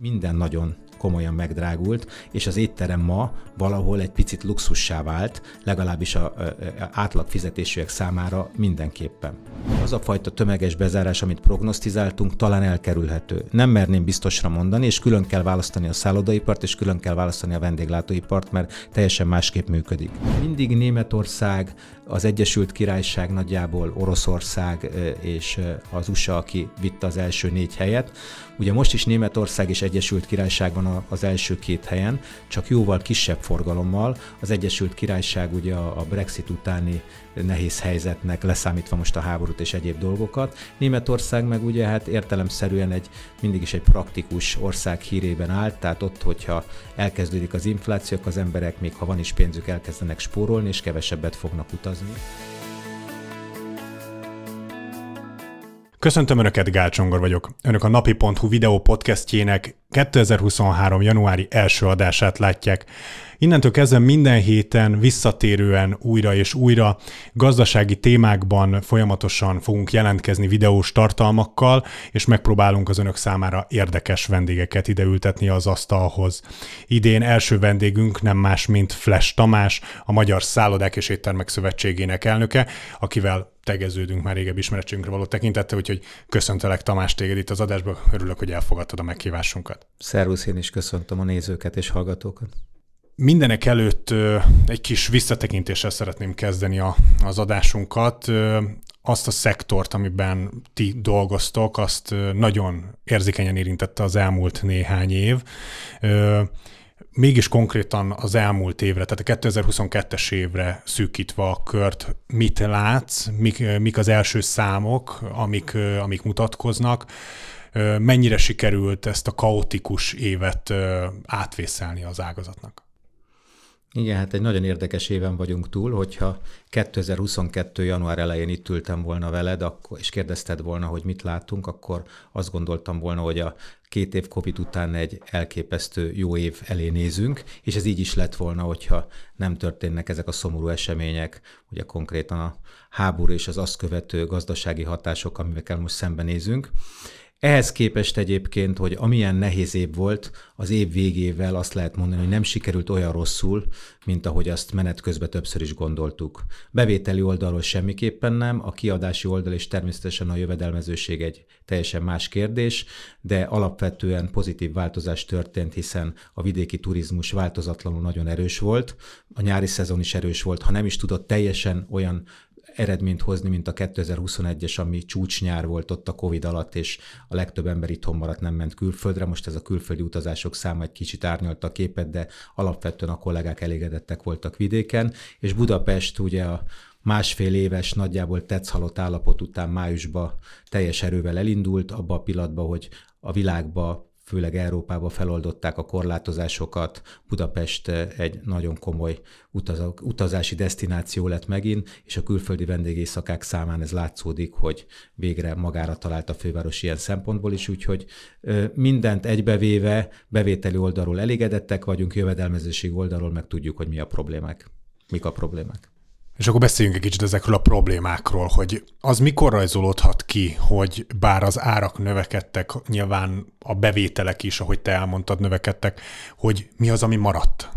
Minden nagyon komolyan megdrágult, és az étterem ma valahol egy picit luxussá vált, legalábbis a, a, a átlag fizetésűek számára mindenképpen. Az a fajta tömeges bezárás, amit prognosztizáltunk, talán elkerülhető. Nem merném biztosra mondani, és külön kell választani a szállodaipart, és külön kell választani a vendéglátóipart, mert teljesen másképp működik. Mindig Németország, az Egyesült Királyság nagyjából Oroszország és az USA, aki vitte az első négy helyet. Ugye most is Németország és Egyesült Királyság van az első két helyen, csak jóval kisebb forgalommal. Az Egyesült Királyság ugye a Brexit utáni nehéz helyzetnek, leszámítva most a háborút és egyéb dolgokat. Németország meg ugye hát értelemszerűen egy mindig is egy praktikus ország hírében állt, tehát ott, hogyha elkezdődik az infláció, az emberek még ha van is pénzük, elkezdenek spórolni, és kevesebbet fognak utazni. Köszöntöm Önöket, Gál Csongor vagyok. Önök a napi.hu videó podcastjének 2023. januári első adását látják. Innentől kezdve minden héten visszatérően újra és újra gazdasági témákban folyamatosan fogunk jelentkezni videós tartalmakkal, és megpróbálunk az önök számára érdekes vendégeket ideültetni az asztalhoz. Idén első vendégünk nem más, mint Flash Tamás, a Magyar Szállodák és Éttermek Szövetségének elnöke, akivel tegeződünk már régebb ismeretségünkre való tekintette, úgyhogy köszöntelek Tamás téged itt az adásban, örülök, hogy elfogadtad a meghívásunkat. Szervusz, én is köszöntöm a nézőket és hallgatókat. Mindenek előtt egy kis visszatekintéssel szeretném kezdeni a, az adásunkat. Azt a szektort, amiben ti dolgoztok, azt nagyon érzékenyen érintette az elmúlt néhány év. Mégis konkrétan az elmúlt évre, tehát a 2022-es évre szűkítve a kört, mit látsz, mik, mik az első számok, amik, amik mutatkoznak, mennyire sikerült ezt a kaotikus évet átvészelni az ágazatnak? Igen, hát egy nagyon érdekes éven vagyunk túl, hogyha 2022. január elején itt ültem volna veled, akkor, és kérdezted volna, hogy mit látunk, akkor azt gondoltam volna, hogy a két év Covid után egy elképesztő jó év elé nézünk, és ez így is lett volna, hogyha nem történnek ezek a szomorú események, ugye konkrétan a háború és az azt követő gazdasági hatások, amikkel most szembenézünk. Ehhez képest egyébként, hogy amilyen nehéz év volt, az év végével azt lehet mondani, hogy nem sikerült olyan rosszul, mint ahogy azt menet közben többször is gondoltuk. Bevételi oldalról semmiképpen nem, a kiadási oldal és természetesen a jövedelmezőség egy teljesen más kérdés, de alapvetően pozitív változás történt, hiszen a vidéki turizmus változatlanul nagyon erős volt, a nyári szezon is erős volt, ha nem is tudott teljesen olyan eredményt hozni, mint a 2021-es, ami csúcsnyár volt ott a Covid alatt, és a legtöbb ember itthon maradt, nem ment külföldre. Most ez a külföldi utazások száma egy kicsit árnyalta a képet, de alapvetően a kollégák elégedettek voltak vidéken, és Budapest ugye a másfél éves, nagyjából tetszhalott állapot után májusban teljes erővel elindult, abba a pillanatban, hogy a világba főleg Európába feloldották a korlátozásokat, Budapest eh, egy nagyon komoly utazási destináció lett megint, és a külföldi vendégészakák számán ez látszódik, hogy végre magára talált a főváros ilyen szempontból is, úgyhogy mindent egybevéve bevételi oldalról elégedettek vagyunk, jövedelmezőség oldalról meg tudjuk, hogy mi a problémák. Mik a problémák. És akkor beszéljünk egy kicsit ezekről a problémákról, hogy az mikor rajzolódhat ki, hogy bár az árak növekedtek, nyilván a bevételek is, ahogy te elmondtad, növekedtek, hogy mi az, ami maradt?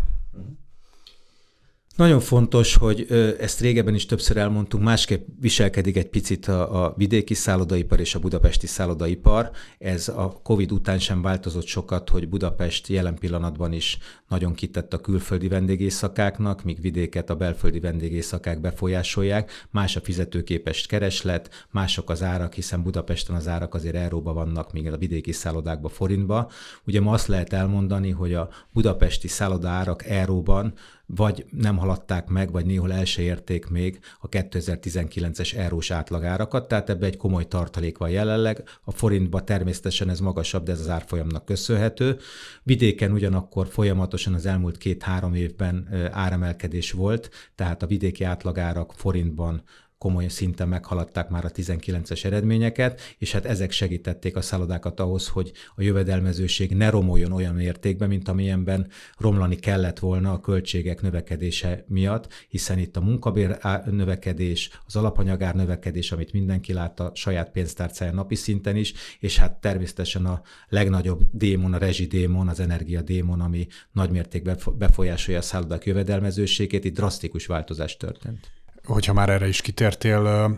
Nagyon fontos, hogy ezt régebben is többször elmondtunk, másképp viselkedik egy picit a, a vidéki szállodaipar és a budapesti szállodaipar. Ez a COVID után sem változott sokat, hogy Budapest jelen pillanatban is nagyon kitett a külföldi vendégészakáknak, míg vidéket a belföldi vendégészakák befolyásolják. Más a fizetőképes kereslet, mások az árak, hiszen Budapesten az árak azért euróba vannak, míg a vidéki szállodákban forintba. Ugye ma azt lehet elmondani, hogy a budapesti szálloda árak euróban vagy nem haladták meg, vagy néhol el se érték még a 2019-es eurós átlagárakat, tehát ebbe egy komoly tartalék van jelenleg. A forintba természetesen ez magasabb, de ez az árfolyamnak köszönhető. Vidéken ugyanakkor folyamatosan az elmúlt két-három évben áremelkedés volt, tehát a vidéki átlagárak forintban komoly szinten meghaladták már a 19-es eredményeket, és hát ezek segítették a szállodákat ahhoz, hogy a jövedelmezőség ne romoljon olyan mértékben, mint amilyenben romlani kellett volna a költségek növekedése miatt, hiszen itt a munkabér növekedés, az alapanyagár növekedés, amit mindenki lát a saját pénztárcáján napi szinten is, és hát természetesen a legnagyobb démon, a rezsidémon, az energiadémon, ami nagymértékben befolyásolja a szállodák jövedelmezőségét, itt drasztikus változás történt. Hogyha már erre is kitértél,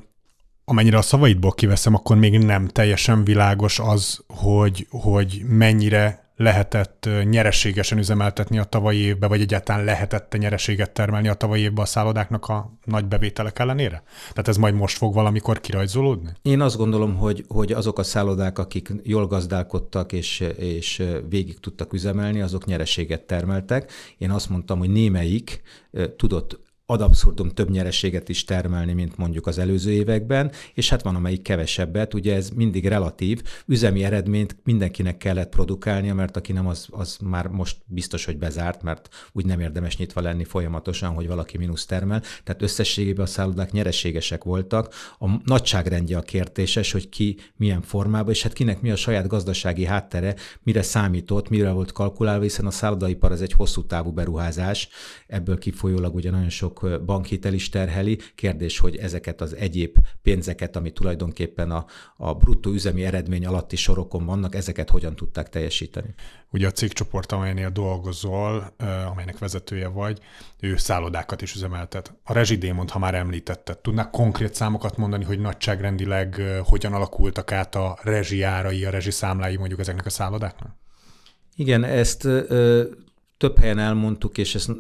amennyire a szavaidból kiveszem, akkor még nem teljesen világos az, hogy, hogy mennyire lehetett nyereségesen üzemeltetni a tavalyi évben, vagy egyáltalán lehetett nyereséget termelni a tavalyi évben a szállodáknak a nagy bevételek ellenére? Tehát ez majd most fog valamikor kirajzolódni? Én azt gondolom, hogy, hogy azok a szállodák, akik jól gazdálkodtak és, és végig tudtak üzemelni, azok nyereséget termeltek. Én azt mondtam, hogy némelyik tudott ad abszurdum több nyereséget is termelni, mint mondjuk az előző években, és hát van amelyik kevesebbet, ugye ez mindig relatív, üzemi eredményt mindenkinek kellett produkálnia, mert aki nem, az, az már most biztos, hogy bezárt, mert úgy nem érdemes nyitva lenni folyamatosan, hogy valaki mínusz termel, tehát összességében a szállodák nyereségesek voltak. A nagyságrendje a kérdéses, hogy ki milyen formában, és hát kinek mi a saját gazdasági háttere, mire számított, mire volt kalkulálva, hiszen a szállodaipar ez egy hosszú távú beruházás, ebből kifolyólag ugye nagyon sok sok bankhitel is terheli. Kérdés, hogy ezeket az egyéb pénzeket, ami tulajdonképpen a, a bruttó üzemi eredmény alatti sorokon vannak, ezeket hogyan tudták teljesíteni? Ugye a cégcsoport, amelynél dolgozol, amelynek vezetője vagy, ő szállodákat is üzemeltet. A rezsidémont, ha már említetted, tudnák konkrét számokat mondani, hogy nagyságrendileg hogyan alakultak át a rezsiárai, a rezsiszámlái mondjuk ezeknek a szállodáknak? Igen, ezt több helyen elmondtuk, és ezt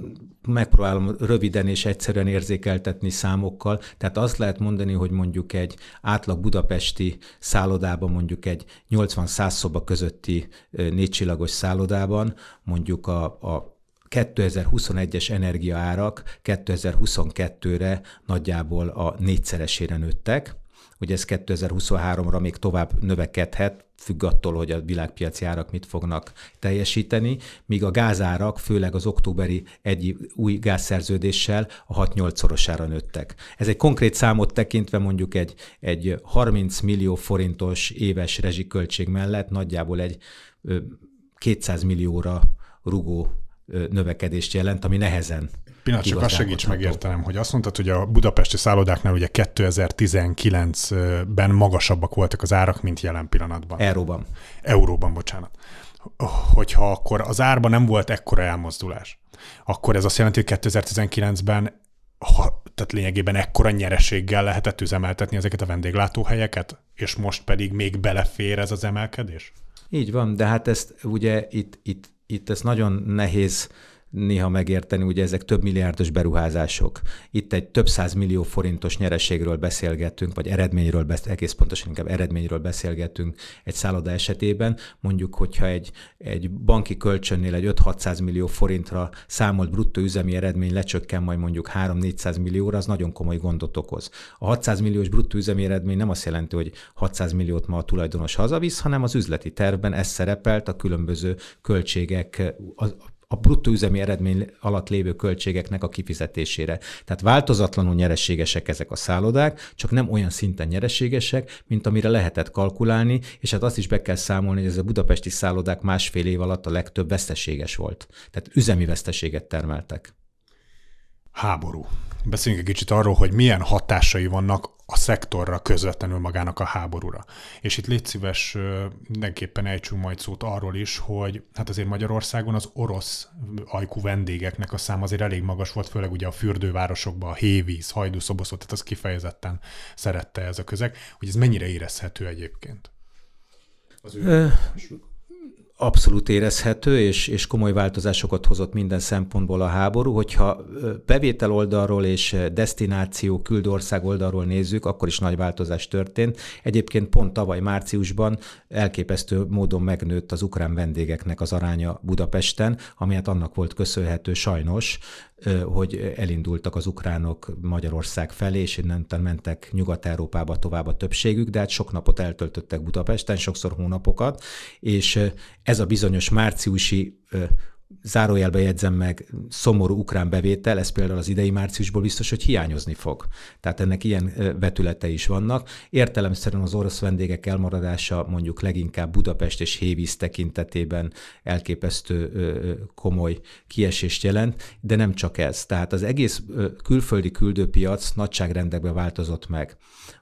megpróbálom röviden és egyszerűen érzékeltetni számokkal. Tehát azt lehet mondani, hogy mondjuk egy átlag budapesti szállodában, mondjuk egy 80-100 szoba közötti négycsillagos szállodában, mondjuk a, a 2021-es energiaárak 2022-re nagyjából a négyszeresére nőttek, Ugye ez 2023-ra még tovább növekedhet, függ attól, hogy a világpiaci árak mit fognak teljesíteni, míg a gázárak, főleg az októberi egy új gázszerződéssel a 6-8 szorosára nőttek. Ez egy konkrét számot tekintve mondjuk egy, egy 30 millió forintos éves rezsiköltség mellett nagyjából egy 200 millióra rugó növekedést jelent, ami nehezen Pillanat, csak azt segíts megértenem, hogy azt mondtad, hogy a budapesti szállodáknál ugye 2019-ben magasabbak voltak az árak, mint jelen pillanatban. Euróban. Euróban, bocsánat. Hogyha akkor az árban nem volt ekkora elmozdulás, akkor ez azt jelenti, hogy 2019-ben ha, tehát lényegében ekkora nyereséggel lehetett üzemeltetni ezeket a vendéglátóhelyeket, és most pedig még belefér ez az emelkedés? Így van, de hát ezt ugye itt, itt, itt ez nagyon nehéz néha megérteni, ugye ezek több milliárdos beruházások. Itt egy több száz millió forintos nyereségről beszélgetünk, vagy eredményről, beszél, egész pontosan inkább eredményről beszélgetünk egy szálloda esetében. Mondjuk, hogyha egy, egy banki kölcsönnél egy 5-600 millió forintra számolt bruttó üzemi eredmény lecsökken majd mondjuk 3-400 millióra, az nagyon komoly gondot okoz. A 600 milliós bruttó üzemi eredmény nem azt jelenti, hogy 600 milliót ma a tulajdonos hazavisz, hanem az üzleti tervben ez szerepelt a különböző költségek, a a bruttó üzemi eredmény alatt lévő költségeknek a kifizetésére. Tehát változatlanul nyereségesek ezek a szállodák, csak nem olyan szinten nyereségesek, mint amire lehetett kalkulálni, és hát azt is be kell számolni, hogy ez a budapesti szállodák másfél év alatt a legtöbb veszteséges volt. Tehát üzemi veszteséget termeltek. Háború. Beszéljünk egy kicsit arról, hogy milyen hatásai vannak a szektorra közvetlenül magának a háborúra. És itt légy szíves, mindenképpen ejtsünk majd szót arról is, hogy hát azért Magyarországon az orosz ajkú vendégeknek a szám azért elég magas volt, főleg ugye a fürdővárosokban, a Hévíz, Hajdú, Szoboszot, tehát az kifejezetten szerette ez a közeg, hogy ez mennyire érezhető egyébként? Az ő abszolút érezhető, és, és komoly változásokat hozott minden szempontból a háború. Hogyha bevétel oldalról és destináció, küldország oldalról nézzük, akkor is nagy változás történt. Egyébként pont tavaly márciusban elképesztő módon megnőtt az ukrán vendégeknek az aránya Budapesten, ami hát annak volt köszönhető sajnos, hogy elindultak az ukránok Magyarország felé, és innentől mentek Nyugat-Európába tovább a többségük, de hát sok napot eltöltöttek Budapesten, sokszor hónapokat, és ez a bizonyos márciusi zárójelbe jegyzem meg, szomorú ukrán bevétel, ez például az idei márciusból biztos, hogy hiányozni fog. Tehát ennek ilyen vetülete is vannak. Értelemszerűen az orosz vendégek elmaradása mondjuk leginkább Budapest és Hévíz tekintetében elképesztő komoly kiesést jelent, de nem csak ez. Tehát az egész külföldi küldőpiac nagyságrendekben változott meg.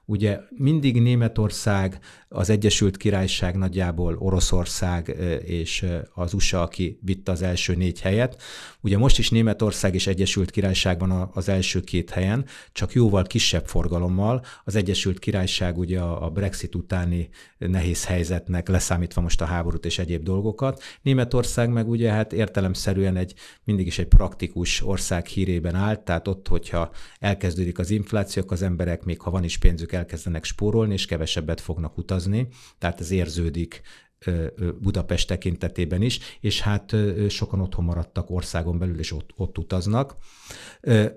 Ugye mindig Németország, az Egyesült Királyság nagyjából Oroszország és az USA, aki vitte az első négy helyet. Ugye most is Németország és Egyesült Királyság van az első két helyen, csak jóval kisebb forgalommal. Az Egyesült Királyság ugye a Brexit utáni nehéz helyzetnek, leszámítva most a háborút és egyéb dolgokat. Németország meg ugye hát értelemszerűen egy mindig is egy praktikus ország hírében állt, tehát ott, hogyha elkezdődik az infláció, az emberek még ha van is pénzük, elkezdenek spórolni, és kevesebbet fognak utazni, tehát ez érződik Budapest tekintetében is, és hát sokan otthon maradtak országon belül, és ott, ott utaznak.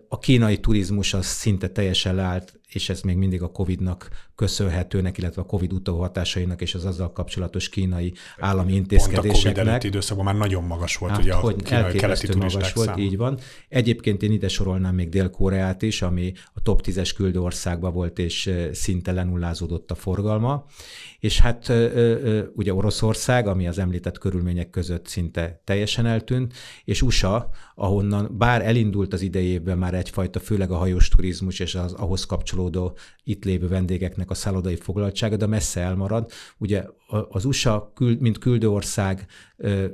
A kínai turizmus az szinte teljesen leállt, és ez még mindig a Covid-nak köszönhetőnek, illetve a Covid utóhatásainak és az azzal kapcsolatos kínai állami intézkedéseknek. Pont a Covid előtti időszakban már nagyon magas volt hát, ugye a hogy kínai, keleti magas volt, így van. Egyébként én ide sorolnám még Dél-Koreát is, ami a top 10-es küldő országban volt, és szinte lenullázódott a forgalma. És hát ugye Oroszország, ami az említett körülmények között szinte teljesen eltűnt, és USA, ahonnan bár elindult az idejében már egyfajta, főleg a hajós turizmus és az ahhoz kapcsolódó itt lévő vendégeknek a szállodai foglaltsága, de messze elmarad. Ugye az USA, mint küldőország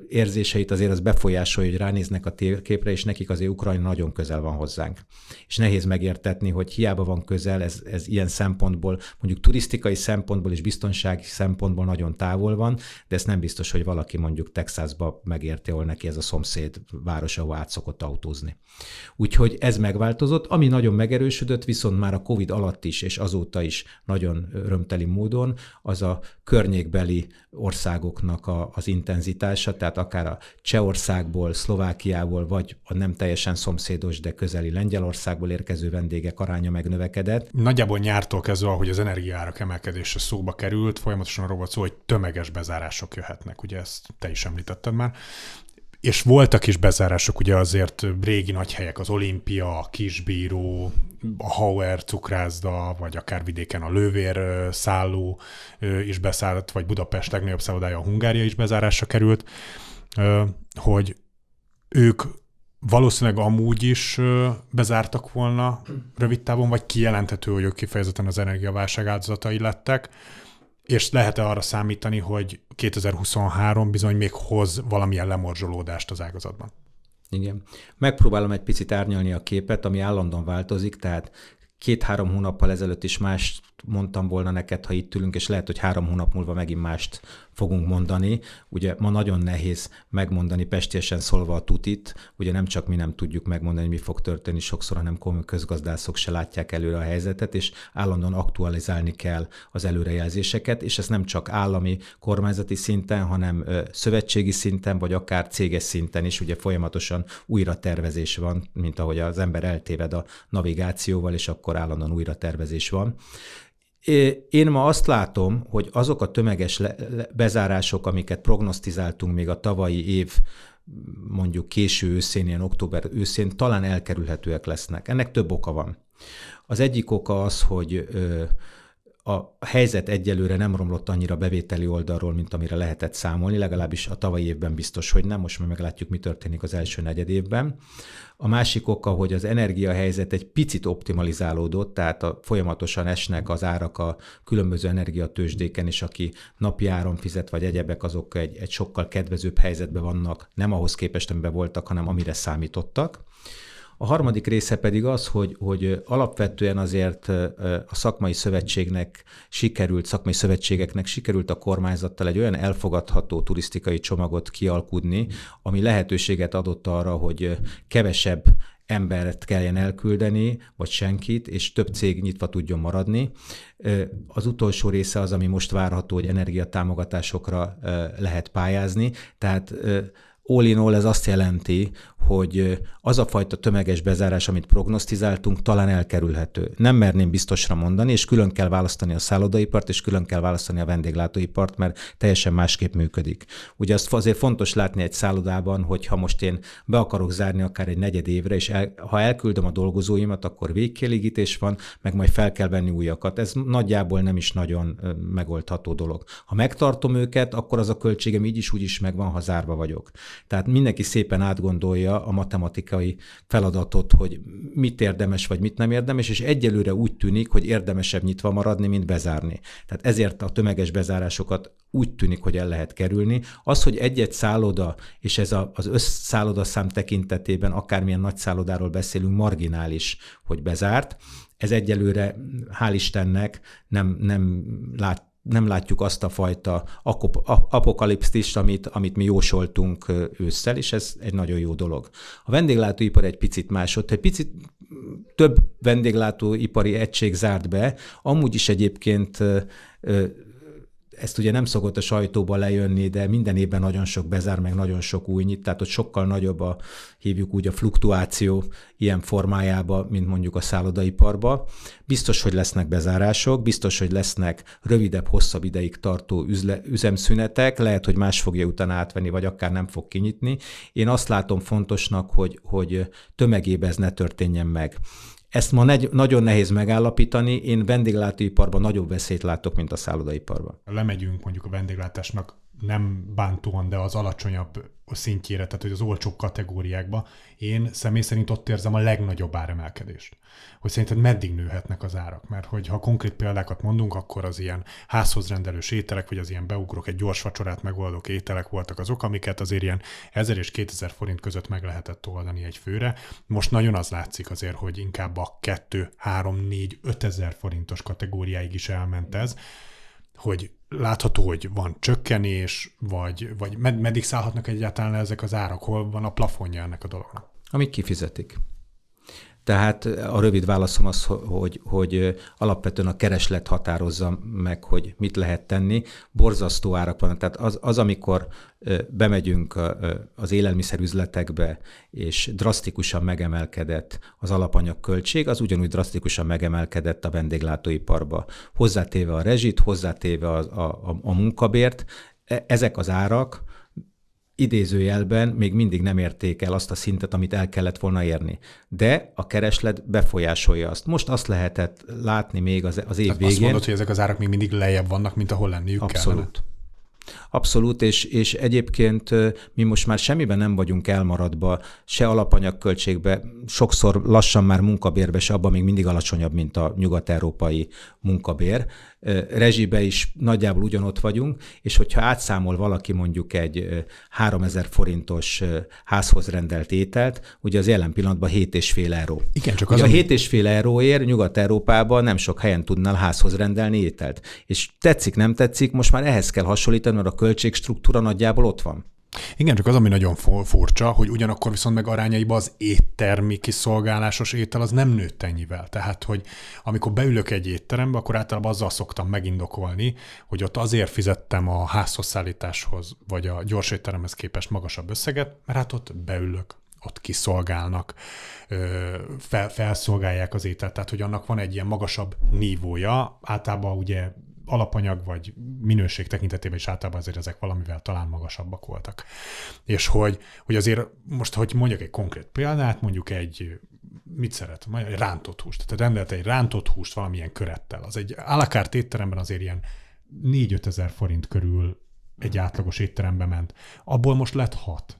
érzéseit azért az befolyásolja, hogy ránéznek a térképre, és nekik azért Ukrajna nagyon közel van hozzánk. És nehéz megértetni, hogy hiába van közel, ez, ez ilyen szempontból, mondjuk turisztikai szempontból és biztonsági szempontból nagyon távol van, de ez nem biztos, hogy valaki mondjuk Texasba megérti, ahol neki ez a szomszéd város, ahol át szokott autózni. Úgyhogy ez megváltozott, ami nagyon megerősödött, viszont már a COVID alatt is, és azóta is nagyon örömteli módon, az a környékbeli országoknak a, az intenzitása, tehát akár a Csehországból, Szlovákiából, vagy a nem teljesen szomszédos, de közeli Lengyelországból érkező vendégek aránya megnövekedett. Nagyjából nyártól kezdve, ahogy az energiárak emelkedése szóba került, folyamatosan arról volt szó, hogy tömeges bezárások jöhetnek, ugye ezt te is említetted már és voltak is bezárások, ugye azért régi nagy helyek, az Olimpia, Kisbíró, a Hauer cukrászda, vagy akár vidéken a Lővér szálló is beszállt, vagy Budapest legnagyobb szállodája, a Hungária is bezárásra került, hogy ők valószínűleg amúgy is bezártak volna rövid távon, vagy kijelenthető, hogy ők kifejezetten az energiaválság áldozatai lettek, és lehet-e arra számítani, hogy 2023 bizony még hoz valamilyen lemorzsolódást az ágazatban? Igen. Megpróbálom egy picit árnyalni a képet, ami állandóan változik, tehát két-három hónappal ezelőtt is más mondtam volna neked, ha itt ülünk, és lehet, hogy három hónap múlva megint mást fogunk mondani. Ugye ma nagyon nehéz megmondani pestiesen szólva a tutit, ugye nem csak mi nem tudjuk megmondani, mi fog történni sokszor, hanem közgazdászok se látják előre a helyzetet, és állandóan aktualizálni kell az előrejelzéseket, és ez nem csak állami, kormányzati szinten, hanem szövetségi szinten, vagy akár céges szinten is, ugye folyamatosan újra tervezés van, mint ahogy az ember eltéved a navigációval, és akkor állandóan újra tervezés van. Én ma azt látom, hogy azok a tömeges bezárások, amiket prognosztizáltunk még a tavalyi év mondjuk késő őszén, ilyen október őszén, talán elkerülhetőek lesznek. Ennek több oka van. Az egyik oka az, hogy a helyzet egyelőre nem romlott annyira bevételi oldalról, mint amire lehetett számolni, legalábbis a tavalyi évben biztos, hogy nem, most már meglátjuk, mi történik az első negyed évben. A másik oka, hogy az energiahelyzet egy picit optimalizálódott, tehát a, folyamatosan esnek az árak a különböző energiatősdéken, és aki napi áron fizet, vagy egyebek, azok egy, egy sokkal kedvezőbb helyzetben vannak, nem ahhoz képest, amiben voltak, hanem amire számítottak. A harmadik része pedig az, hogy, hogy alapvetően azért a szakmai szövetségnek sikerült, szakmai szövetségeknek sikerült a kormányzattal egy olyan elfogadható turisztikai csomagot kialkudni, ami lehetőséget adott arra, hogy kevesebb embert kelljen elküldeni, vagy senkit, és több cég nyitva tudjon maradni. Az utolsó része az, ami most várható, hogy energiatámogatásokra lehet pályázni, tehát all in all ez azt jelenti, hogy az a fajta tömeges bezárás, amit prognosztizáltunk, talán elkerülhető. Nem merném biztosra mondani, és külön kell választani a szállodaipart, és külön kell választani a vendéglátóipart, mert teljesen másképp működik. Ugye azt azért fontos látni egy szállodában, hogy ha most én be akarok zárni akár egy negyed évre, és el, ha elküldöm a dolgozóimat, akkor végkielégítés van, meg majd fel kell venni újakat. Ez nagyjából nem is nagyon megoldható dolog. Ha megtartom őket, akkor az a költségem így is úgy is megvan, ha zárva vagyok. Tehát mindenki szépen átgondolja a matematikai feladatot, hogy mit érdemes vagy mit nem érdemes, és egyelőre úgy tűnik, hogy érdemesebb nyitva maradni, mint bezárni. Tehát ezért a tömeges bezárásokat úgy tűnik, hogy el lehet kerülni. Az, hogy egy-egy szálloda, és ez a, az összszállodaszám tekintetében, akármilyen nagy szállodáról beszélünk, marginális, hogy bezárt, ez egyelőre, hál' Istennek nem, nem lát, nem látjuk azt a fajta apokalipszist, amit, amit mi jósoltunk ősszel, és ez egy nagyon jó dolog. A vendéglátóipar egy picit másod, egy picit több vendéglátóipari egység zárt be, amúgy is egyébként ezt ugye nem szokott a sajtóba lejönni, de minden évben nagyon sok bezár, meg nagyon sok új nyit, tehát ott sokkal nagyobb a, hívjuk úgy a fluktuáció ilyen formájába, mint mondjuk a szállodaiparba. Biztos, hogy lesznek bezárások, biztos, hogy lesznek rövidebb, hosszabb ideig tartó üzle, üzemszünetek, lehet, hogy más fogja utána átvenni, vagy akár nem fog kinyitni. Én azt látom fontosnak, hogy, hogy tömegébe ez ne történjen meg. Ezt ma negy, nagyon nehéz megállapítani, én vendéglátóiparban nagyobb veszélyt látok, mint a szállodaiparban. Lemegyünk mondjuk a vendéglátásnak nem bántóan, de az alacsonyabb szintjére, tehát hogy az olcsóbb kategóriákba, én személy szerint ott érzem a legnagyobb áremelkedést. Hogy szerinted meddig nőhetnek az árak? Mert hogy ha konkrét példákat mondunk, akkor az ilyen házhoz rendelős ételek, vagy az ilyen beugrok, egy gyors vacsorát megoldók ételek voltak azok, amiket azért ilyen 1000 és 2000 forint között meg lehetett oldani egy főre. Most nagyon az látszik azért, hogy inkább a 2, 3, 4, 5000 forintos kategóriáig is elment ez, hogy látható, hogy van csökkenés, vagy, vagy med- meddig szállhatnak egyáltalán ezek az árak, hol van a plafonja ennek a dolognak? Amik kifizetik. Tehát a rövid válaszom az, hogy, hogy alapvetően a kereslet határozza meg, hogy mit lehet tenni. Borzasztó árak vannak. Tehát az, az amikor bemegyünk az élelmiszerüzletekbe, és drasztikusan megemelkedett az alapanyag költség, az ugyanúgy drasztikusan megemelkedett a vendéglátóiparba. Hozzátéve a rezsit, hozzátéve a, a, a munkabért, e, ezek az árak idézőjelben még mindig nem érték el azt a szintet, amit el kellett volna érni. De a kereslet befolyásolja azt. Most azt lehetett látni még az, az év Tehát végén. Azt mondod, hogy ezek az árak még mindig lejjebb vannak, mint ahol lenniük Abszolút. kellene? Abszolút, és, és egyébként mi most már semmiben nem vagyunk elmaradva, se alapanyagköltségbe, sokszor lassan már munkabérbe, se abban még mindig alacsonyabb, mint a nyugat-európai munkabér. Rezsibe is nagyjából ugyanott vagyunk, és hogyha átszámol valaki mondjuk egy 3000 forintos házhoz rendelt ételt, ugye az jelen pillanatban 7,5 euró. Igen, csak az a 7,5 euróért Nyugat-Európában nem sok helyen tudnál házhoz rendelni ételt. És tetszik, nem tetszik, most már ehhez kell hasonlítani, mert a költségstruktúra nagyjából ott van. Igen, csak az, ami nagyon furcsa, hogy ugyanakkor viszont meg arányaiban az éttermi kiszolgálásos étel az nem nőtt ennyivel. Tehát, hogy amikor beülök egy étterembe, akkor általában azzal szoktam megindokolni, hogy ott azért fizettem a házhoz szállításhoz, vagy a gyors étteremhez képest magasabb összeget, mert hát ott beülök, ott kiszolgálnak, fel, felszolgálják az ételt, tehát hogy annak van egy ilyen magasabb nívója, általában ugye alapanyag vagy minőség tekintetében is általában azért ezek valamivel talán magasabbak voltak. És hogy, hogy azért most, hogy mondjak egy konkrét példát, mondjuk egy mit szeret? Egy rántott húst. Tehát rendelt egy rántott húst valamilyen körettel. Az egy alakárt étteremben azért ilyen 4-5 ezer forint körül egy átlagos étterembe ment. Abból most lett 6.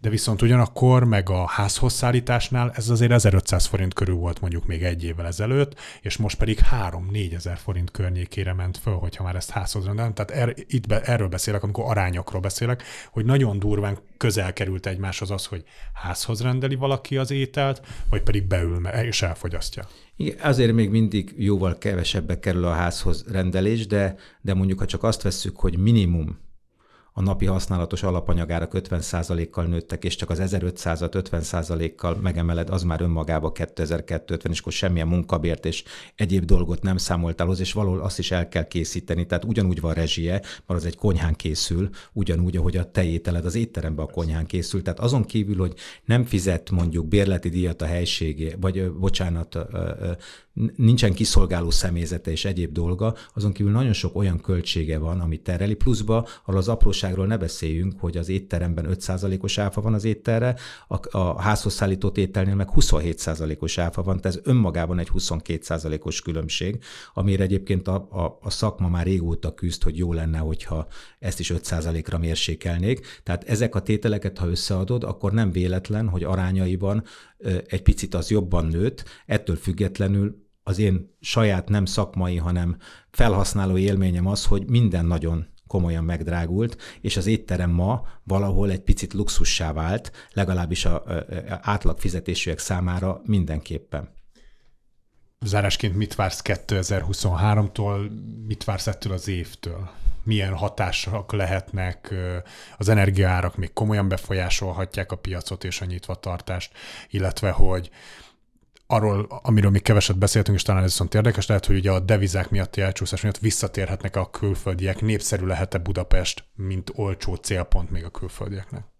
De viszont ugyanakkor, meg a házhoz szállításnál ez azért 1500 forint körül volt mondjuk még egy évvel ezelőtt, és most pedig 3-4 ezer forint környékére ment föl, hogyha már ezt házhoz rendelem. Tehát er, itt be, erről beszélek, amikor arányokról beszélek, hogy nagyon durván közel került egymáshoz az, hogy házhoz rendeli valaki az ételt, vagy pedig beül és elfogyasztja. Igen, azért még mindig jóval kevesebbe kerül a házhoz rendelés, de, de mondjuk ha csak azt vesszük, hogy minimum a napi használatos alapanyagárak 50%-kal nőttek, és csak az 1500-at 50%-kal megemeled, az már önmagába 2250, és akkor semmilyen munkabért és egyéb dolgot nem számoltál hozzá, és valahol azt is el kell készíteni. Tehát ugyanúgy van rezsie, mert az egy konyhán készül, ugyanúgy, ahogy a te ételed az étteremben a konyhán készül. Tehát azon kívül, hogy nem fizet mondjuk bérleti díjat a helységé, vagy bocsánat, nincsen kiszolgáló személyzete és egyéb dolga, azon kívül nagyon sok olyan költsége van, amit tereli, pluszba, ahol az apróságról ne beszéljünk, hogy az étteremben 5%-os áfa van az ételre, a, a házhoz szállított ételnél meg 27%-os áfa van, tehát ez önmagában egy 22%-os különbség, amire egyébként a, a, a szakma már régóta küzd, hogy jó lenne, hogyha ezt is 5%-ra mérsékelnék. Tehát ezek a tételeket, ha összeadod, akkor nem véletlen, hogy arányaiban egy picit az jobban nőtt, ettől függetlenül az én saját nem szakmai, hanem felhasználó élményem az, hogy minden nagyon komolyan megdrágult, és az étterem ma valahol egy picit luxussá vált, legalábbis a, átlag fizetésűek számára mindenképpen. Zárásként mit vársz 2023-tól, mit vársz ettől az évtől? Milyen hatások lehetnek, az energiaárak még komolyan befolyásolhatják a piacot és a nyitvatartást, illetve hogy arról, amiről még keveset beszéltünk, és talán ez viszont érdekes, lehet, hogy ugye a devizák miatti elcsúszás miatt visszatérhetnek a külföldiek, népszerű lehet-e Budapest, mint olcsó célpont még a külföldieknek?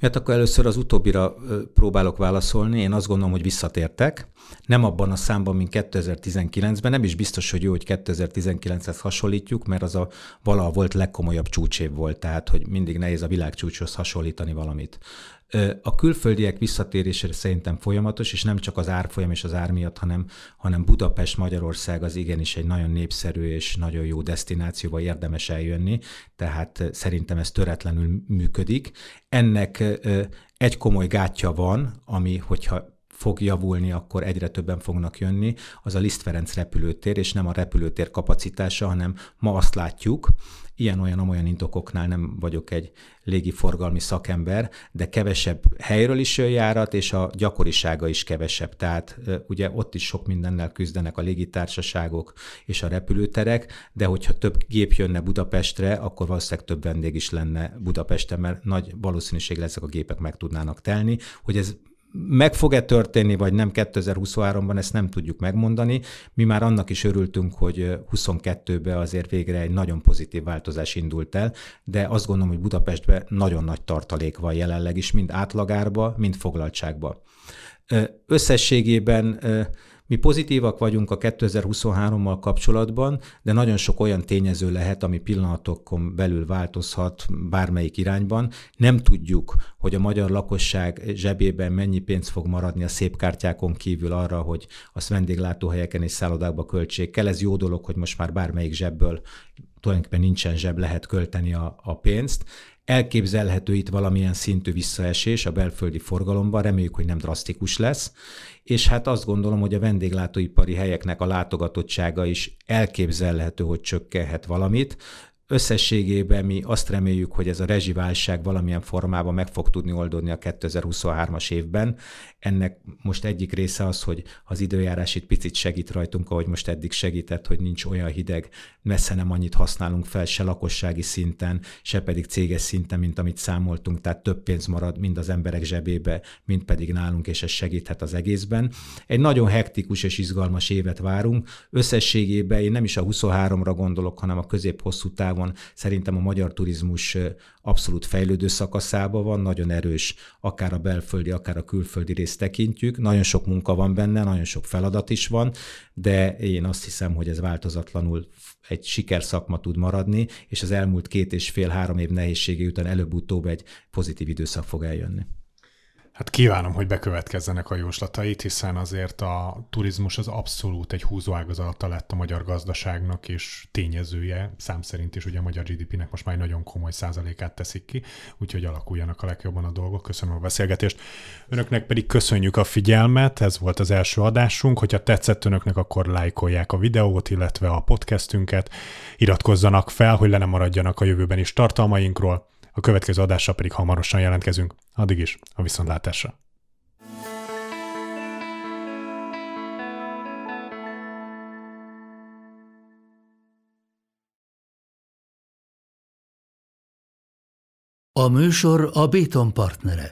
Hát akkor először az utóbbira próbálok válaszolni. Én azt gondolom, hogy visszatértek. Nem abban a számban, mint 2019-ben. Nem is biztos, hogy jó, hogy 2019-hez hasonlítjuk, mert az a valaha volt legkomolyabb csúcsév volt, tehát hogy mindig nehéz a világcsúcshoz hasonlítani valamit. A külföldiek visszatérésére szerintem folyamatos, és nem csak az árfolyam és az ár miatt, hanem, hanem Budapest, Magyarország az igenis egy nagyon népszerű és nagyon jó destinációba érdemes eljönni, tehát szerintem ez töretlenül működik. Ennek egy komoly gátja van, ami, hogyha fog javulni, akkor egyre többen fognak jönni, az a Liszt Ferenc repülőtér, és nem a repülőtér kapacitása, hanem ma azt látjuk, ilyen-olyan-olyan indokoknál nem vagyok egy légiforgalmi szakember, de kevesebb helyről is járat, és a gyakorisága is kevesebb. Tehát ugye ott is sok mindennel küzdenek a légitársaságok és a repülőterek, de hogyha több gép jönne Budapestre, akkor valószínűleg több vendég is lenne Budapesten, mert nagy valószínűség ezek a gépek meg tudnának telni. Hogy ez meg fog-e történni, vagy nem 2023-ban, ezt nem tudjuk megmondani. Mi már annak is örültünk, hogy 22-ben azért végre egy nagyon pozitív változás indult el, de azt gondolom, hogy Budapestben nagyon nagy tartalék van jelenleg is, mind átlagárba, mind foglaltságba. Összességében mi pozitívak vagyunk a 2023-mal kapcsolatban, de nagyon sok olyan tényező lehet, ami pillanatokon belül változhat bármelyik irányban. Nem tudjuk, hogy a magyar lakosság zsebében mennyi pénz fog maradni a szép kártyákon kívül arra, hogy azt vendéglátóhelyeken és szállodákba költsék kell. Ez jó dolog, hogy most már bármelyik zsebből tulajdonképpen nincsen zseb, lehet költeni a, a pénzt. Elképzelhető itt valamilyen szintű visszaesés a belföldi forgalomban, reméljük, hogy nem drasztikus lesz, és hát azt gondolom, hogy a vendéglátóipari helyeknek a látogatottsága is elképzelhető, hogy csökkenhet valamit. Összességében mi azt reméljük, hogy ez a rezsiválság valamilyen formában meg fog tudni oldódni a 2023-as évben. Ennek most egyik része az, hogy az időjárás itt picit segít rajtunk, ahogy most eddig segített, hogy nincs olyan hideg, messze nem annyit használunk fel se lakossági szinten, se pedig céges szinten, mint amit számoltunk, tehát több pénz marad mind az emberek zsebébe, mint pedig nálunk, és ez segíthet az egészben. Egy nagyon hektikus és izgalmas évet várunk. Összességében én nem is a 23-ra gondolok, hanem a közép-hosszú távon szerintem a magyar turizmus abszolút fejlődő szakaszában van, nagyon erős, akár a belföldi, akár a külföldi részt tekintjük. Nagyon sok munka van benne, nagyon sok feladat is van, de én azt hiszem, hogy ez változatlanul egy sikerszakma tud maradni, és az elmúlt két és fél-három év nehézsége után előbb-utóbb egy pozitív időszak fog eljönni. Hát kívánom, hogy bekövetkezzenek a jóslatait, hiszen azért a turizmus az abszolút egy húzóágazata lett a magyar gazdaságnak, és tényezője, szám szerint is ugye a magyar GDP-nek most már egy nagyon komoly százalékát teszik ki, úgyhogy alakuljanak a legjobban a dolgok. Köszönöm a beszélgetést. Önöknek pedig köszönjük a figyelmet, ez volt az első adásunk. Hogyha tetszett önöknek, akkor lájkolják a videót, illetve a podcastünket, iratkozzanak fel, hogy le nem maradjanak a jövőben is tartalmainkról a következő adással pedig hamarosan jelentkezünk. Addig is, a viszontlátásra! A műsor a Béton partnere.